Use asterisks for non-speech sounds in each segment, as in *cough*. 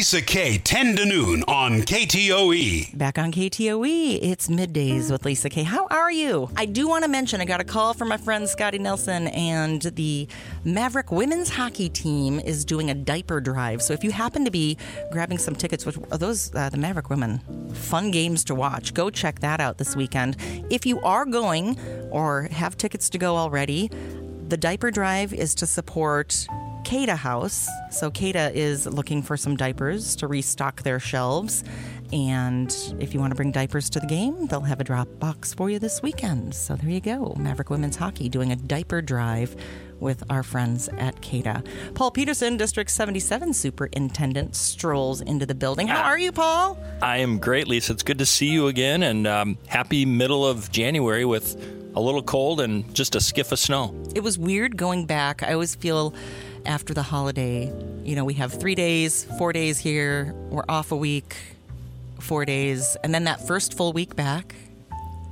Lisa K, 10 to noon on KTOE. Back on KTOE, it's middays with Lisa K. How are you? I do want to mention I got a call from my friend Scotty Nelson, and the Maverick women's hockey team is doing a diaper drive. So if you happen to be grabbing some tickets, which are those uh, the Maverick women, fun games to watch. Go check that out this weekend. If you are going or have tickets to go already, the diaper drive is to support CADA House. So CADA is looking for some diapers to restock their shelves. And if you want to bring diapers to the game, they'll have a drop box for you this weekend. So there you go. Maverick Women's Hockey doing a diaper drive with our friends at CADA. Paul Peterson, District 77 Superintendent, strolls into the building. How are you, Paul? I am great, Lisa. It's good to see you again, and um, happy middle of January with a little cold and just a skiff of snow. It was weird going back. I always feel after the holiday, you know, we have three days, four days here, we're off a week, four days, and then that first full week back,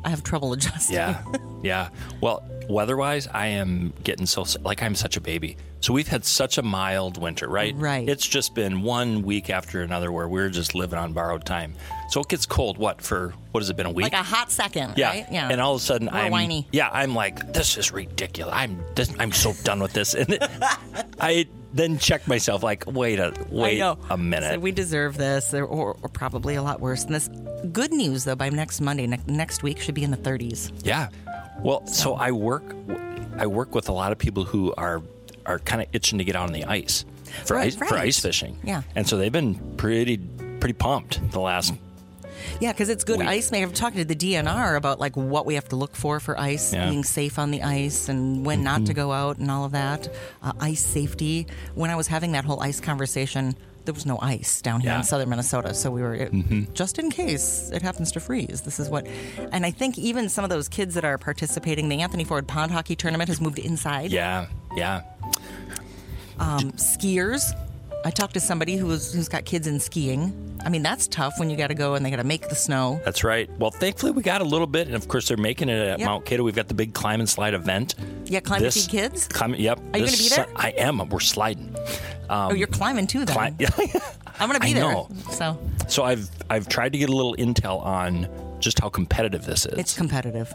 I have trouble *laughs* adjusting. Yeah, yeah. Well, weather-wise, I am getting so like I'm such a baby. So we've had such a mild winter, right? Right. It's just been one week after another where we're just living on borrowed time. So it gets cold. What for? What has it been a week? Like a hot second, yeah. right? Yeah. And all of a sudden, I'm whiny. yeah. I'm like, this is ridiculous. I'm this, I'm so done with this. *laughs* And it- I then check myself, like, wait a wait a minute. So we deserve this, or, or, or probably a lot worse than this. Good news, though, by next Monday, ne- next week should be in the 30s. Yeah. Well, so I work I work with a lot of people who are are kind of itching to get out on the ice for Right, ice for ice fishing. Yeah. And so they've been pretty pretty pumped the last Yeah, because it's good Week. ice maker. I'm talking to the DNR about like what we have to look for for ice, Yeah. Mm-hmm. being safe on the ice, and when not to go out, and all of that. Uh, ice safety. When I was having that whole ice conversation, there was no ice down here Yeah. Mm-hmm. in southern Minnesota, so we were it, just in case it happens to freeze. This is what, and I think even some of those kids that are participating, the Anthony Ford Pond Hockey Tournament has moved inside. Yeah. Yeah. skiers. I talked to somebody who's who's got kids in skiing. I mean, that's tough when you got to go and they got to make the snow. That's right. Well, thankfully we got a little bit and of course they're making it at Yep. Mount Kato. We've got the big climb and slide event. Yeah, climb to This- feed kids. Climb, yep. Are you gonna be Sun- there? I am. We're sliding. Oh, you're climbing too, then. Climb, *laughs* I'm going to be I there. know. So so I've I've tried to get a little intel on just how competitive this is. it's competitive.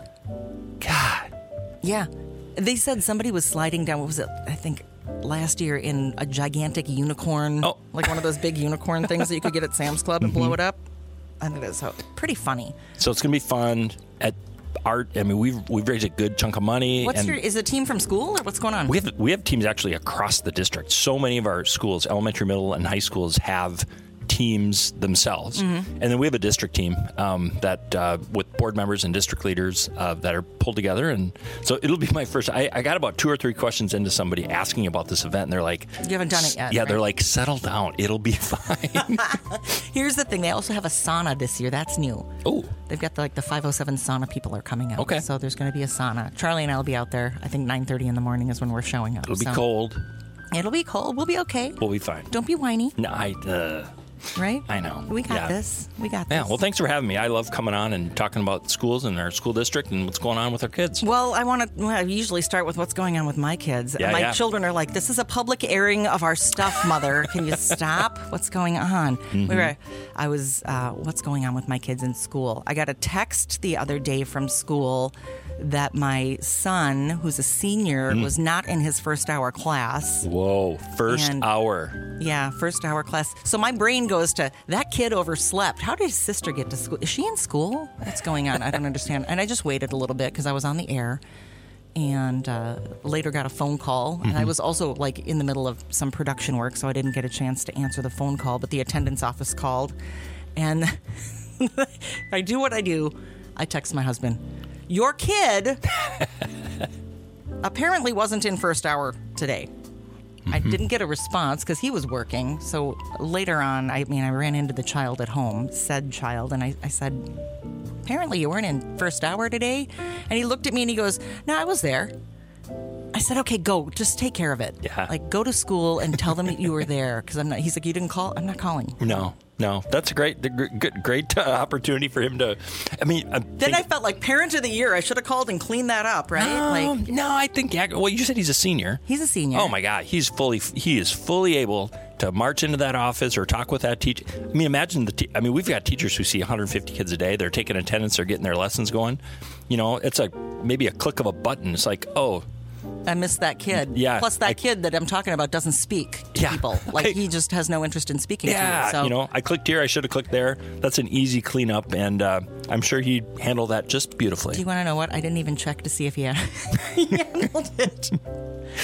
God. Yeah. They said somebody was sliding down, what was it? I think last year in a gigantic unicorn. Oh. Like one of those big unicorn things that you could get at Sam's Club and blow mm-hmm. it up. I think that's so pretty funny. So it's going to be fun at art. I mean, we've we've raised a good chunk of money. What's your is the team from school or what's going on? we have we have teams actually across the district. So many of our schools, elementary, middle, and high schools, have teams themselves, Mm-hmm. and then we have a district team um, that uh, with board members and district leaders uh, that are pulled together. And so it'll be my first. I, I got about two or three questions into somebody asking about this event, and they're like, You haven't done it yet, Yeah, they're like, settle down, it'll be *laughs* fine. *laughs* Here's the thing, they also have a sauna this year. That's new. oh, They've got the, like the 507 sauna people are coming out. Okay. So there's going to be a sauna. Charlie and I will be out there. I think 9:30 in the morning is when we're showing up. it'll be So cold. It'll be cold. We'll be okay. We'll be fine. Don't be whiny, No, I. Uh, right? I know. We got Yeah. this. We got this. Yeah, well, thanks for having me. I love coming on and talking about schools and our school district and what's going on with our kids. Well, I want to. Well, I usually start with what's going on with my kids. Yeah, my yeah. children are like, "This is a public airing of our stuff, mother. Can you *laughs* stop? What's going on?" Mm-hmm. We were. I was. Uh, what's going on with my kids in school? I got a text the other day from school that my son, who's a senior, Mm. was not in his first hour class. Whoa, first And- hour. Yeah, first hour class. So my brain goes to that kid overslept. How did his sister get to school? Is she in school? What's going on? I don't understand. And I just waited a little bit because I was on the air and uh, later got a phone call. And I was also like in the middle of some production work, so I didn't get a chance to answer the phone call. But the attendance office called and *laughs* I do what I do. I text my husband, Your kid apparently wasn't in first hour today. I mm-hmm. didn't get a response because he was working. So later on, I mean, I ran into the child at home, said child, and I, I said, Apparently, you weren't in first hour today. And he looked at me and he goes, No, I was there. I said, Okay, go. Just take care of it. Yeah. Like, go to school and tell them that you were there because I'm not. He's like, You didn't call? I'm not calling. No, no, that's a great, good, great uh, opportunity for him to. I mean, I'm Then I felt like parent of the year. I should have called and cleaned that up, right? No, Like, no, I think. Yeah, well, you said he's a senior. he's a senior. Oh my God, he's fully. He is fully able to march into that office or talk with that teacher. I mean, imagine the. Te- I mean, we've got teachers who see 150 kids a day. They're taking attendance. They're getting their lessons going. You know, it's like maybe a click of a button. It's like, oh, I miss that kid. Yeah, Plus, that I- kid that I'm talking about doesn't speak to Yeah. people. *laughs* Like I- he just has no interest in speaking to yeah, you. So you know, I clicked here. I should have clicked there. That's an easy cleanup, and uh, I'm sure he'd handle that just beautifully. Do you want to know what? I didn't even check to see if he, had, *laughs* he handled it.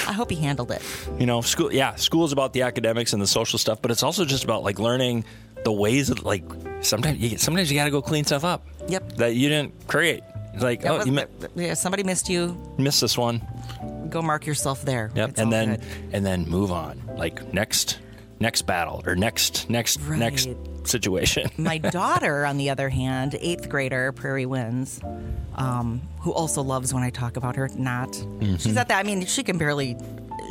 I hope he handled it. You know, school. Yeah, school is about the academics and the social stuff, but it's also just about like learning the ways of like sometimes you sometimes you got to go clean stuff up. Yep. That you didn't create. Like, That oh, was- you mi- yeah, somebody missed you. missed this one. Go mark yourself there. Yep. It's and then good. and then move on. Like next next battle or next next next situation. *laughs* My *laughs* daughter, on the other hand, eighth grader, Prairie Winds, um, who also loves when I talk about her. Not, she's at that. I mean, she can barely.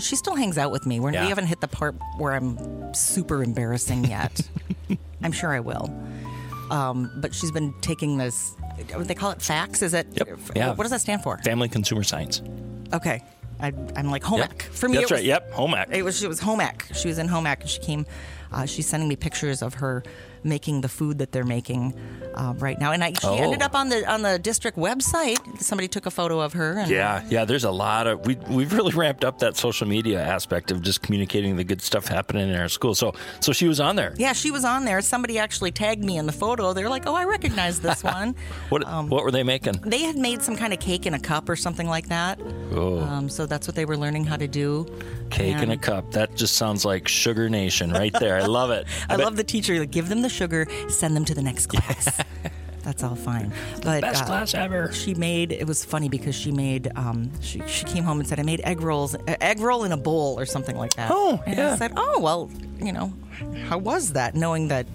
She still hangs out with me. We're, Yeah. We haven't hit the part where I'm super embarrassing yet. *laughs* I'm sure I will. Um, but she's been taking this. They call it FACS. Is it? Yep. Yeah. What does that stand for? Family consumer science. Okay. I, I'm like home Yep. ec. For me, That's it was, right. Yep. Home ec. It was she was home ec. She was in home ec, and she came. Uh, she's sending me pictures of her making the food that they're making uh, right now, and I, she Oh. ended up on the on the district website. Somebody took a photo of her. And, Yeah, yeah. There's a lot of we we've really ramped up that social media aspect of just communicating the good stuff happening in our school. So so she was on there. Yeah, she was on there. Somebody actually tagged me in the photo. They're like, "Oh, I recognize this *laughs* one." What Um, what were they making? they had made some kind of cake in a cup or something like that. Oh. Um, so that's what they were learning how to do. Cake in a cup. That just sounds like Sugar Nation right there. I love it. *laughs* I bet- love the teacher. Like, give them the sugar, send them to the next class. *laughs* That's all fine. But best uh, class ever. She made it was funny because she made um, she she came home and said I made egg rolls egg roll in a bowl or something like that. Oh, and yeah. I said oh well you know how was that knowing that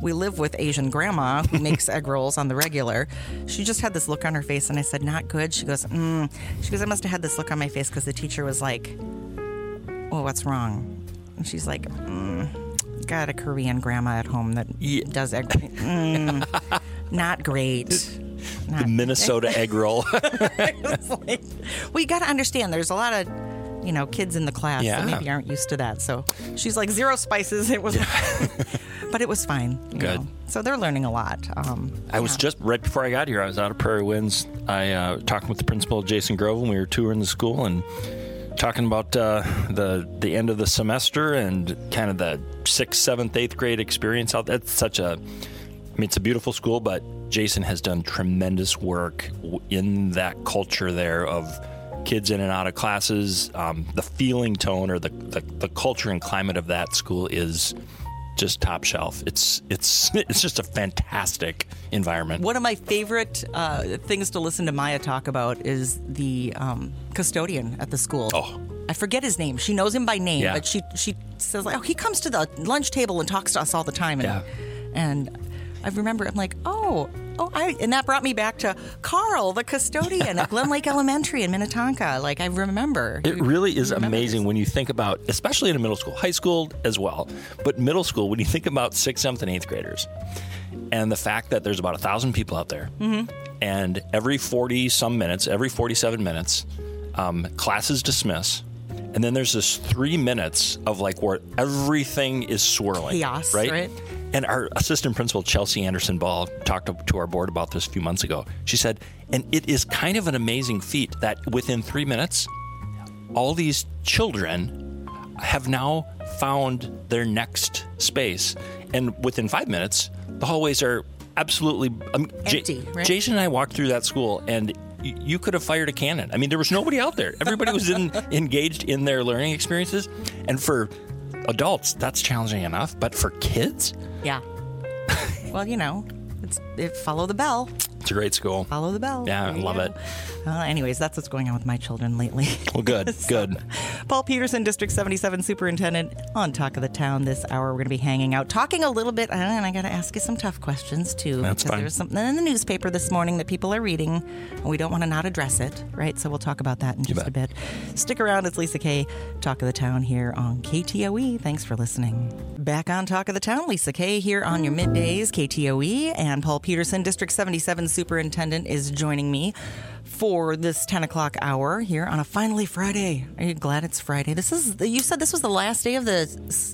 we live with Asian grandma who *laughs* makes egg rolls on the regular. She just had this look on her face and I said not good. She goes mm. she goes I must have had this look on my face because the teacher was like well what's wrong and she's like mm, got a Korean grandma at home that Yeah. does egg. *laughs* Mm, not great. the Minnesota *laughs* egg roll. *laughs* Like, well, you got to understand. There's a lot of, you know, kids in the class Yeah. that maybe aren't used to that. So she's like zero spices. It was, but it was fine. Good. know. So they're learning a lot. Um, I was just right before I got here. I was out of Prairie Winds. I uh, talking with the principal, Jason Grove, and we were touring the school and talking about uh, the the end of the semester and kind of the sixth, seventh, eighth grade experience out. That's such a. I mean, it's a beautiful school, but Jason has done tremendous work in that culture there of kids in and out of classes. Um, the feeling tone or the, the the culture and climate of that school is just top shelf. It's it's *laughs* it's just a fantastic environment. One of my favorite uh, things to listen to Maya talk about is the um, custodian at the school. Oh. I forget his name. She knows him by name, Yeah. but she she says like, "Oh, he comes to the lunch table and talks to us all the time." And, Yeah. and I remember I'm like, "Oh, oh," I, and that brought me back to Carl, the custodian at Glen Lake Elementary in Minnetonka. Like I remember. It really is amazing this. when you think about, especially in a middle school, high school as well, but middle school, when you think about sixth, seventh, and eighth graders, and the fact that there's about a thousand people out there, Mm-hmm. and every 40 some minutes, every 47 minutes, um, classes dismiss. And then there's this three minutes of like where everything is swirling. Chaos, right? right? And our assistant principal, Chelsea Anderson Ball, talked to, our board about this a few months ago. She said, and it is kind of an amazing feat that within three minutes, all these children have now found their next space. And within five minutes, the hallways are absolutely um, Empty, right? Jason and I walked through that school and y- you could have fired a cannon. I mean, there was nobody out there. Everybody was in, *laughs* engaged in their learning experiences. And for adults, that's challenging enough. But for kids, Yeah. well, you know, it's it, follow the bell. It's a great school. Follow the bell. Yeah, I love go. it. Well, anyways, that's what's going on with my children lately. Well, good, *laughs* good. Paul Peterson, District 77 Superintendent, on Talk of the Town this hour. We're going to be hanging out, talking a little bit, and I got to ask you some tough questions too. That's because fine. There's something in the newspaper this morning that people are reading, and we don't want to not address it, right? So we'll talk about that in just a bit. Stick around. It's Lisa Kay, Talk of the Town here on KTOE. Thanks for listening. Back on Talk of the Town, Lisa Kay here on your middays, KTOE, and Paul Peterson, District 77 superintendent, is joining me for this 10 o'clock hour here on a finally Friday. Are you glad it's Friday? This is you said this was the last day of the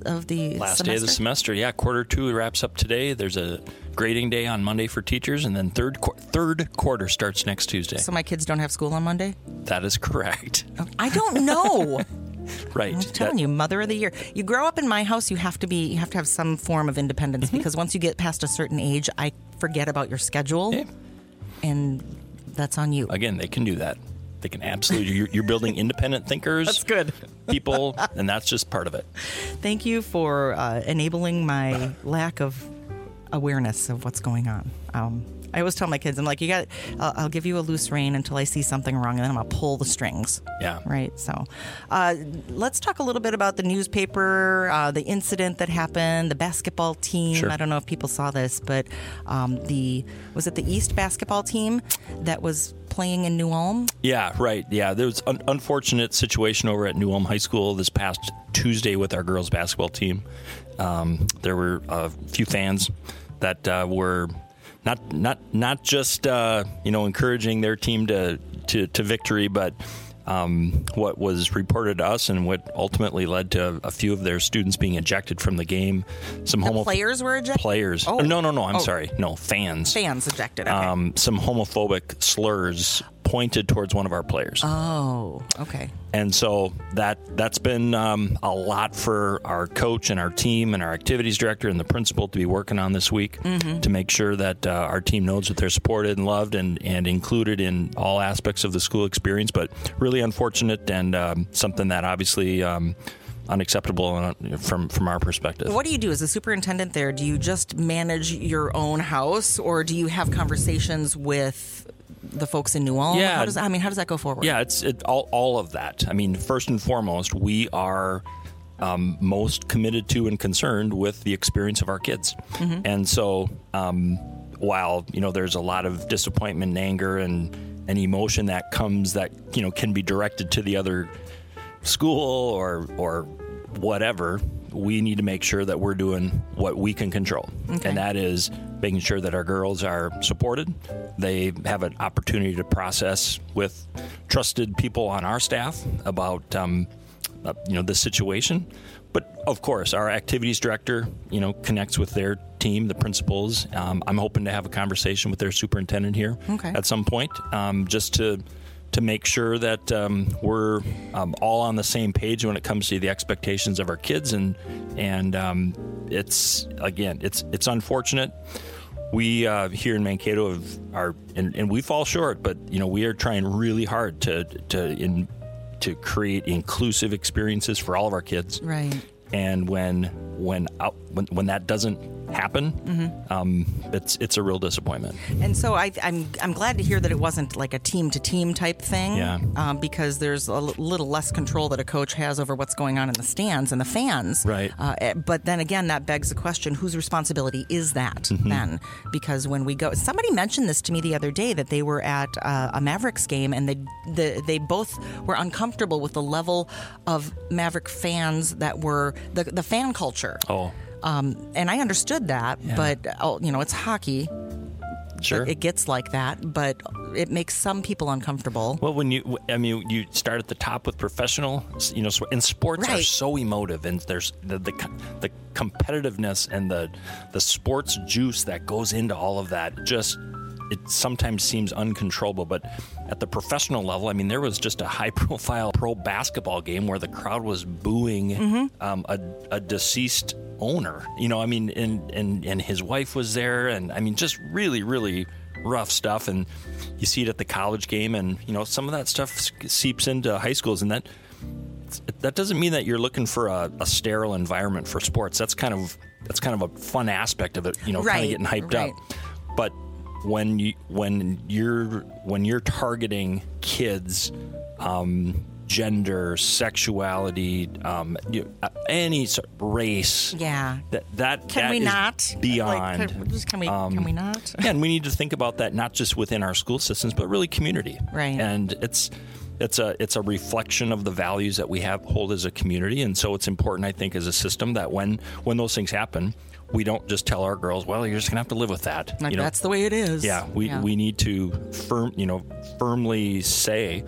of the Last semester? day of the semester. Yeah, quarter two wraps up today. There's a grading day on Monday for teachers, and then third qu- third quarter starts next Tuesday. So my kids don't have school on Monday? that is correct. I don't know. *laughs* Right. I'm telling you, mother of the year. You grow up in my house, you have to be you have to have some form of independence Mm-hmm. because once you get past a certain age, I forget about your schedule. Yeah. And that's on you. Again, they can do that. They can absolutely. You're, you're building *laughs* independent thinkers. That's good. people, *laughs* and that's just part of it. Thank you for uh, enabling my lack of awareness of what's going on. Um, I always tell my kids, I'm like, you got, I'll, I'll give you a loose rein until I see something wrong, and then I'm gonna pull the strings. Yeah. Right. So, uh, let's talk a little bit about the newspaper, uh, the incident that happened, the basketball team. Sure. I don't know if people saw this, but um, the was it the East basketball team that was playing in New Ulm? Yeah, right. Yeah, there was an unfortunate situation over at New Ulm High School this past Tuesday with our girls basketball team. Um, there were a few fans that uh, were not not not just uh, you know encouraging their team to to, to victory, but um, what was reported to us and what ultimately led to a few of their students being ejected from the game. Some The homo players were ejected. players. Oh. No, no, no. I'm Oh. sorry. No fans. Fans ejected. Okay. Um, some homophobic slurs pointed towards one of our players. oh, okay. And so that that's been um, a lot for our coach and our team and our activities director and the principal to be working on this week to make sure that uh, our team knows that they're supported and loved and, and included in all aspects of the school experience. But really unfortunate and um, something that obviously um, unacceptable from from our perspective. What do you do as a superintendent there? Do you just manage your own house or do you have conversations with the folks in New Ulm? Yeah. How does I mean, how does that go forward? Yeah, it's it, all, all of that. I mean, first and foremost, we are um, most committed to and concerned with the experience of our kids. And so, um, while you know, there's a lot of disappointment, and anger, and and emotion that comes that you know can be directed to the other school or or whatever, we need to make sure that we're doing what we can control, Okay. and that is making sure that our girls are supported. They have an opportunity to process with trusted people on our staff about um, uh, you know the situation. But of course, our activities director, you know, connects with their team, the principals. Um, I'm hoping to have a conversation with their superintendent here Okay. at some point, um, just to to make sure that um, we're um, all on the same page when it comes to the expectations of our kids, and and um, it's again, it's it's unfortunate. We uh, here in Mankato have, are, and, and we fall short, but you know we are trying really hard to to in, to create inclusive experiences for all of our kids. Right. And when when out, when when that doesn't happen, um, it's it's a real disappointment. And so I, I'm I'm glad to hear that it wasn't like a team to team type thing. Yeah. Um, because there's a l- little less control that a coach has over what's going on in the stands and the fans. Right. Uh, eh, but then again, that begs the question: whose responsibility is that Mm-hmm. then? Because when we go, somebody mentioned this to me the other day that they were at uh, a Mavericks game and they the, they both were uncomfortable with the level of Maverick fans that were the the fan culture. Oh, Um, and I understood that, but oh, you know, it's hockey. sure. It gets like that, but it makes some people uncomfortable. Well, when you, I mean, you start at the top with professional, you know, and sports are so emotive, and there's the, the the competitiveness and the the sports juice that goes into all of that. Just it sometimes seems uncontrollable, but at the professional level, I mean, there was just a high *laughs* profile pro basketball game where the crowd was booing Mm-hmm. um, a, a deceased owner. You know, I mean, and and and his wife was there, and I mean, just really, really rough stuff. And you see it at the college game, and you know, some of that stuff seeps into high schools, and that that doesn't mean that you're looking for a, a sterile environment for sports. That's kind of that's kind of a fun aspect of it, you know, kind of getting hyped right. up. But when you when you're when you're targeting kids, um, gender, sexuality, um, you, uh, any sort race, Yeah. that that Can that we not? beyond. Like, can, can we? can we not? Yeah, and we need to think about that not just within our school systems, but really community. Right. And it's it's a it's a reflection of the values that we have hold as a community, and so it's important, I think, as a system that when when those things happen, we don't just tell our girls, well, you're just gonna have to live with that. Like you know? that's the way it is. Yeah, we, we need to firm, you know, firmly say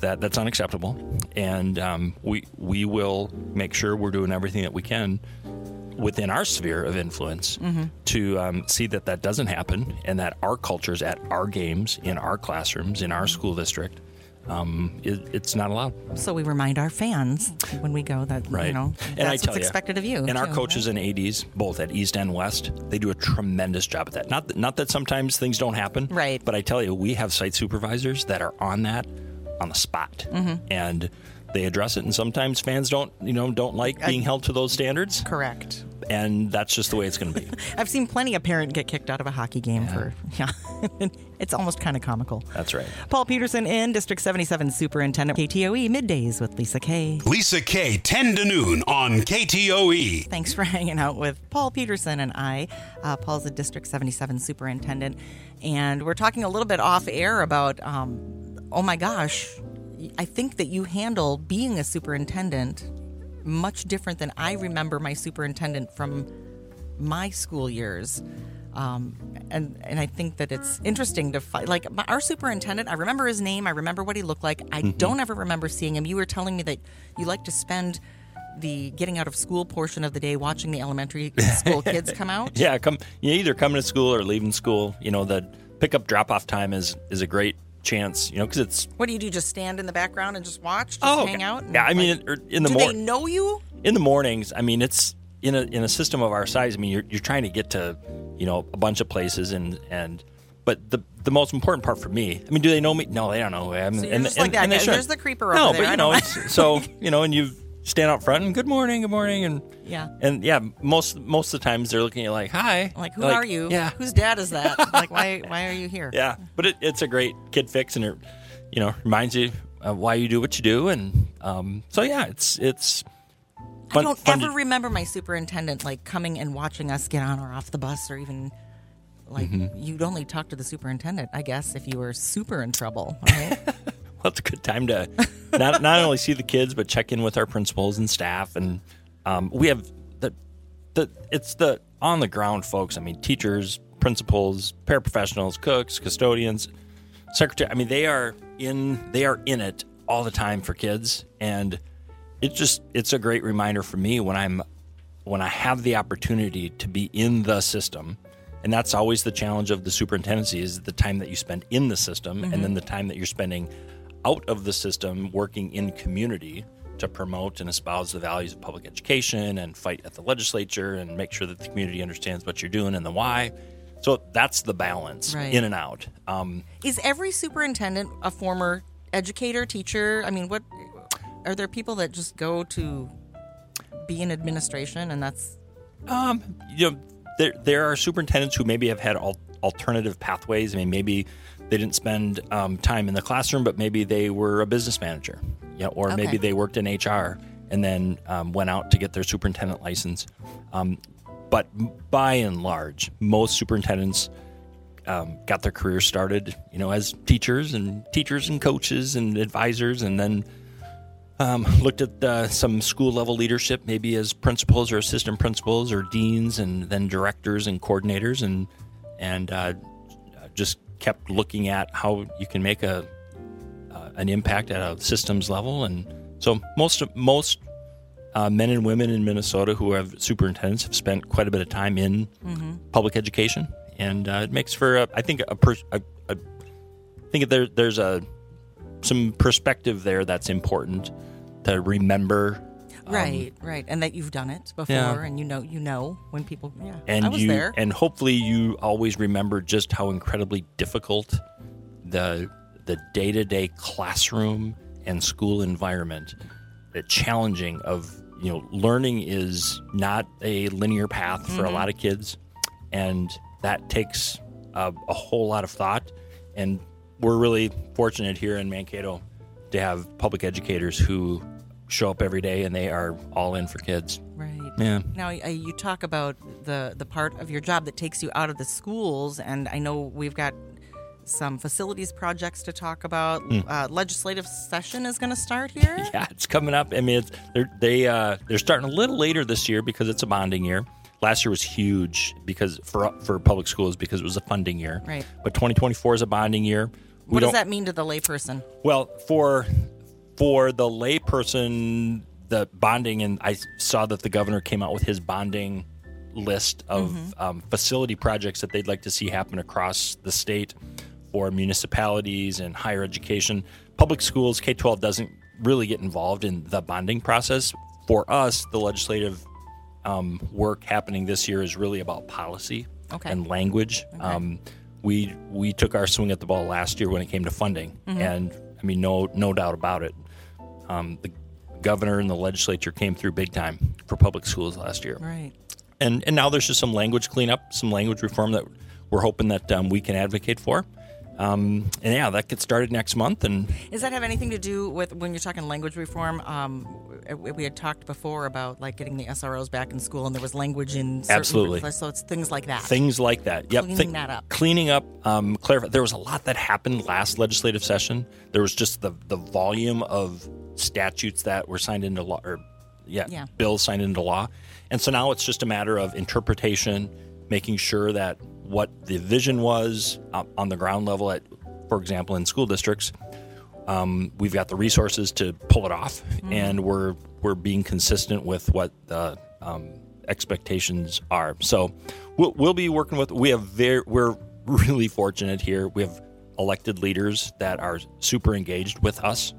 that that's unacceptable, and um, we we will make sure we're doing everything that we can within our sphere of influence Mm-hmm. to um, see that that doesn't happen, and that our cultures at our games, in our classrooms, in our school district, um, it, it's not allowed. So we remind our fans when we go that Right. you know and that's I what's you, expected of you. And our too, coaches and ADs, both at East and West, they do a tremendous job at that. Not that, not that sometimes things don't happen, Right. But I tell you, we have site supervisors that are on that on the spot, Mm-hmm. and they address it. And sometimes fans don't, you know, don't like being held to those standards, Correct. And that's just the way it's going to be. *laughs* I've seen plenty of parent get kicked out of a hockey game for *laughs* yeah. it's almost kind of comical. That's right. Paul Peterson in District 77 Superintendent KTOE middays with Lisa Kay. Lisa K, 10 to noon on. KTOE. Thanks for *laughs* hanging out with Paul Peterson and I. Uh, Paul's a District 77 superintendent, and we're talking a little bit off air about, um, oh my gosh, I think that you handle being a superintendent much different than I remember my superintendent from my school years. Um, and and I think that it's interesting to find like my, our superintendent. I remember his name. I remember what he looked like. I don't ever remember seeing him. You were telling me that you like to spend the getting out of school portion of the day watching the elementary school kids *laughs* come out. Yeah, come. You either coming to school or leaving school. You know, the pickup drop off time is is a great chance. You know, because it's What do you do? Just stand in the background and just watch? Just oh hang okay. out? and, Yeah, I mean, like, or in the do morning. they know you? in the mornings, I mean, it's in a in a system of our size. I mean, you're you're trying to get to you know a bunch of places and and. But the the most important part for me, I mean, do they know me? No, they don't know who I am. So and, and- like that. and they Yeah, there's the creeper No, over there. but you know, so *laughs* you know, and you stand out front and good morning, good morning, and Yeah. and yeah, most most of the times they're looking at you like, hi, Like, who are you? Yeah, Whose dad is that? *laughs* like, why why are you here? yeah, but it, it's a great kid fix, and it you know reminds you of why you do what you do, and um, so yeah, it's it's. I don't ever to- remember my superintendent like coming and watching us get on or off the bus or even like Mm-hmm. you'd only talk to the superintendent, I guess, if you were super in trouble. Right? *laughs* *laughs* well, it's a good time to not not only see the kids but check in with our principals and staff, and um, we have the the it's the on the ground folks. I mean, teachers, principals, paraprofessionals, cooks, custodians, secretary. I mean, they are in they are in it all the time for kids, and it's just it's a great reminder for me when I'm when I have the opportunity to be in the system. And that's always the challenge of the superintendency is the time that you spend in the system and then the time that you're spending out of the system working in community to promote and espouse the values of public education and fight at the legislature and make sure that the community understands what you're doing and the why. So that's the balance Right. in and out. Um, is every superintendent a former educator, teacher? I mean, what are there people that just go to be in administration and that's Um, you know, there there are superintendents who maybe have had al- alternative pathways. I mean, maybe they didn't spend um, time in the classroom, but maybe they were a business manager, you know, or Okay. maybe they worked in HR and then um, went out to get their superintendent license. Um, but by and large, most superintendents um, got their career started, you know, as teachers and teachers and coaches and advisors, and then um, looked at uh, some school level leadership, maybe as principals or assistant principals or deans, and then directors and coordinators, and and uh, just kept looking at how you can make a uh, an impact at a systems level. And so most of most uh, men and women in Minnesota who have superintendents have spent quite a bit of time in public education, and uh, it makes for a, I think a, pers- a, a I think there there's a some perspective there that's important to remember. Um, right, right, and that you've done it before Yeah. and you know you know when people yeah and I was you there. and hopefully you always remember just how incredibly difficult the the day-to-day classroom and school environment the challenging of you know learning is not a linear path for a lot of kids and that takes a, a whole lot of thought and we're really fortunate here in mankato to have public educators who show up every day and they are all in for kids Right. Yeah. Now uh, you talk about the the part of your job that takes you out of the schools, and I know we've got some facilities projects to talk about. Hmm. Uh, legislative session is going to start here. *laughs* Yeah, it's coming up. I mean, it's, they're they uh, they're starting a little later this year because it's a bonding year. last year was huge because for for public schools because it was a funding year. Right. But 2024 is a bonding year. We What does that mean to the layperson? Well, for for the layperson, the bonding, and I saw that the governor came out with his bonding list of um, facility projects that they'd like to see happen across the state for municipalities and higher education. Public schools, K 12 doesn't really get involved in the bonding process. For us, the legislative um, work happening this year is really about policy Okay. and language. Um, we we took our swing at the ball last year when it came to funding, and I mean, no no doubt about it. Um, the governor and the legislature came through big time for public schools last year, Right. and and now there's just some language cleanup, some language reform that we're hoping that um, we can advocate for. Um, and yeah, that gets started next month, and Does that have anything to do with when you're talking language reform? Um, we had talked before about like getting the SROs back in school, and there was language in certain, Absolutely. So it's things like that. things like that. Yep, Cleaning that up. Cleaning up, um, clarify. There was a lot that happened last legislative session. There was just the the volume of statutes that were signed into law, or yeah, Yeah. bills signed into law, and so now it's just a matter of interpretation, making sure that what the vision was uh, on the ground level at, for example, in school districts. Um, we've got the resources to pull it off, and we're we're being consistent with what the um, expectations are. So we'll, we'll be working with. We have very we're really fortunate here. We have elected leaders that are super engaged with us.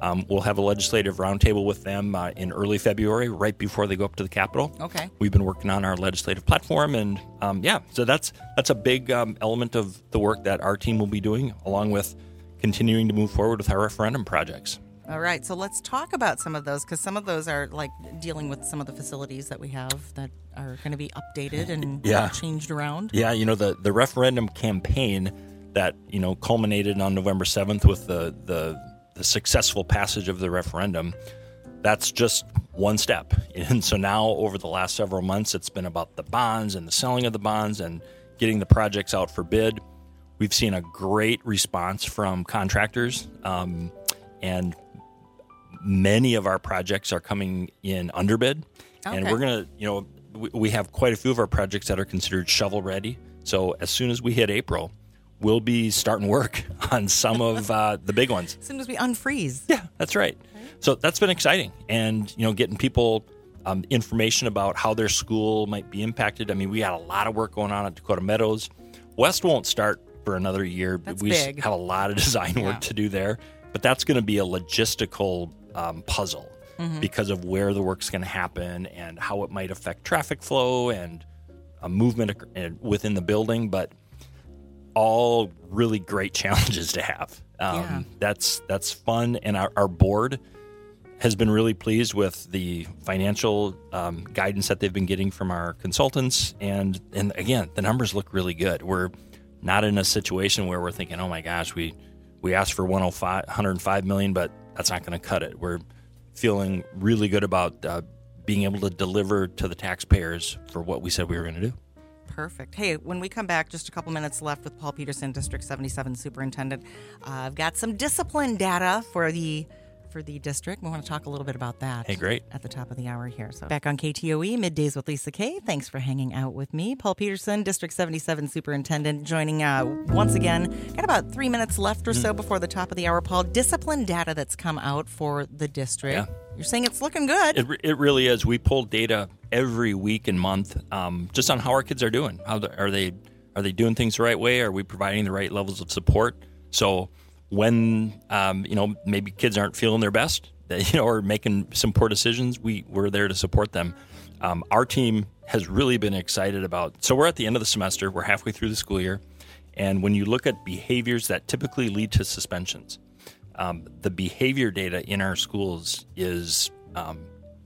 Um, we'll have a legislative roundtable with them uh, in early February, right before they go up to the Capitol. Okay. We've been working on our legislative platform, and um, yeah, so that's that's a big um, element of the work that our team will be doing, along with continuing to move forward with our referendum projects. All right, so let's talk about some of those because some of those are like dealing with some of the facilities that we have that are going to be updated and Yeah. changed around. Yeah, you know the the referendum campaign that you know culminated on November seventh with the the the successful passage of the referendum. That's just one step, *laughs* and so now over the last several months, it's been about the bonds and the selling of the bonds and getting the projects out for bid. We've seen a great response from contractors, um, and many of our projects are coming in underbid, and Okay. we're gonna, you know, we, we have quite a few of our projects that are considered shovel ready. So as soon as we hit April, we'll be starting work *laughs* on some of uh, the big ones. As *laughs* soon as we unfreeze. Yeah, that's right. So that's been exciting, and you know, getting people um, information about how their school might be impacted. I mean, we got a lot of work going on at Dakota Meadows. West won't start for another year. That's we big. have a lot of *laughs* design Yeah. work to do there, but that's going to be a logistical um, puzzle Mm-hmm. because of where the work's going to happen and how it might affect traffic flow and a movement uh, within the building. But all really great *laughs* challenges to have. Um, Yeah. That's that's fun, and our, our board has been really pleased with the financial um, guidance that they've been getting from our consultants, and and again, the numbers look really good. We're not in a situation where we're thinking, oh my gosh, we we asked for 105, 105 million, but that's not going to cut it. We're feeling really good about uh, being able to deliver to the taxpayers for what we said we were going to do. Perfect. Hey, when we come back, just a couple minutes left with Paul Peterson, District 77 Superintendent. Uh, I've got some discipline data for the for the district. We want to talk a little bit about that. Hey, great. At the top of the hour here. So back on KTOE, middays with Lisa Kay. Thanks for hanging out with me. Paul Peterson, District 77 Superintendent, joining uh, once again. Got about three minutes left or so before the top of the hour. Paul, discipline data that's come out for the district. Yeah. You're saying it's looking good. It, it really is. We pulled data every week and month um, just on how our kids are doing. How the, are they are they doing things the right way? Are we providing the right levels of support? So when um, you know maybe kids aren't feeling their best, *laughs* you know, or making some poor decisions, we we're there to support them. Um, our team has really been excited about. So we're at the end of the semester. We're halfway through the school year, and when you look at behaviors that typically lead to suspensions, um, the behavior data in our schools is um,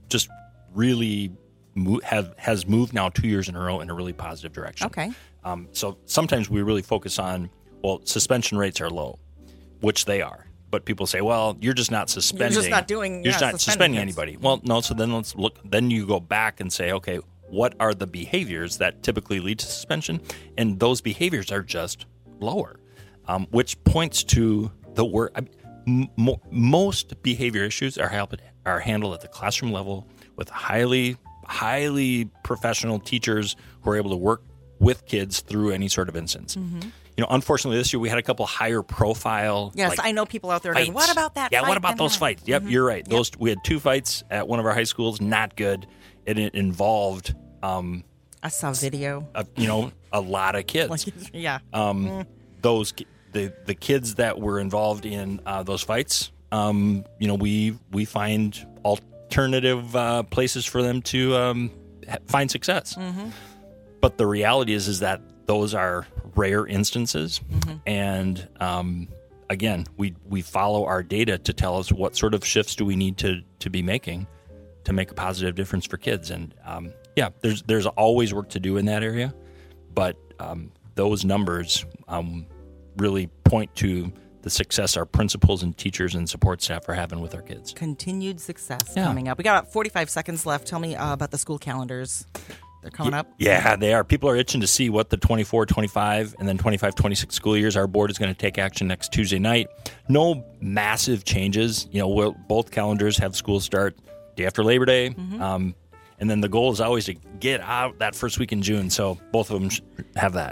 just really mo- have has moved now two years in a row in a really positive direction. Okay. Um, so sometimes we really focus on well, suspension rates are low, which they are. But people say, well, you're just not suspending. You're just not doing- You're just not suspending kids. anybody. Well, no. So then let's look. Then you go back and say, okay, what are the behaviors that typically lead to suspension? And those behaviors are just lower, um, which points to the work. Mo- most behavior issues are help, are handled at the classroom level with highly highly professional teachers who are able to work with kids through any sort of instance. You know, unfortunately, this year we had a couple higher profile. Yes, like, I know people out there. Going, what about that? Yeah, what about those that?" fights? Yep, you're right. Those we had two fights at one of our high schools. Not good. And it involved, um, I saw video. a, you know, a lot of kids. *laughs* yeah. Um, those the the kids that were involved in uh, those fights. Um, you know, we we find alternative uh, places for them to um, find success. But the reality is, is that those are rare instances, and um, again, we we follow our data to tell us what sort of shifts do we need to to be making to make a positive difference for kids. And um, yeah, there's there's always work to do in that area, but um, those numbers um, really point to the success our principals and teachers and support staff are having with our kids. Continued success Yeah. coming up. We got about 45 seconds left. Tell me uh, about the school calendars. They're coming up. Yeah, they are. People are itching to see what the 24, 25, and then 25, 26 school years. Our board is going to take action next Tuesday night. No massive changes. You know, we'll, both calendars have school start day after Labor Day. Um, and then the goal is always to get out that first week in June. So both of them have that.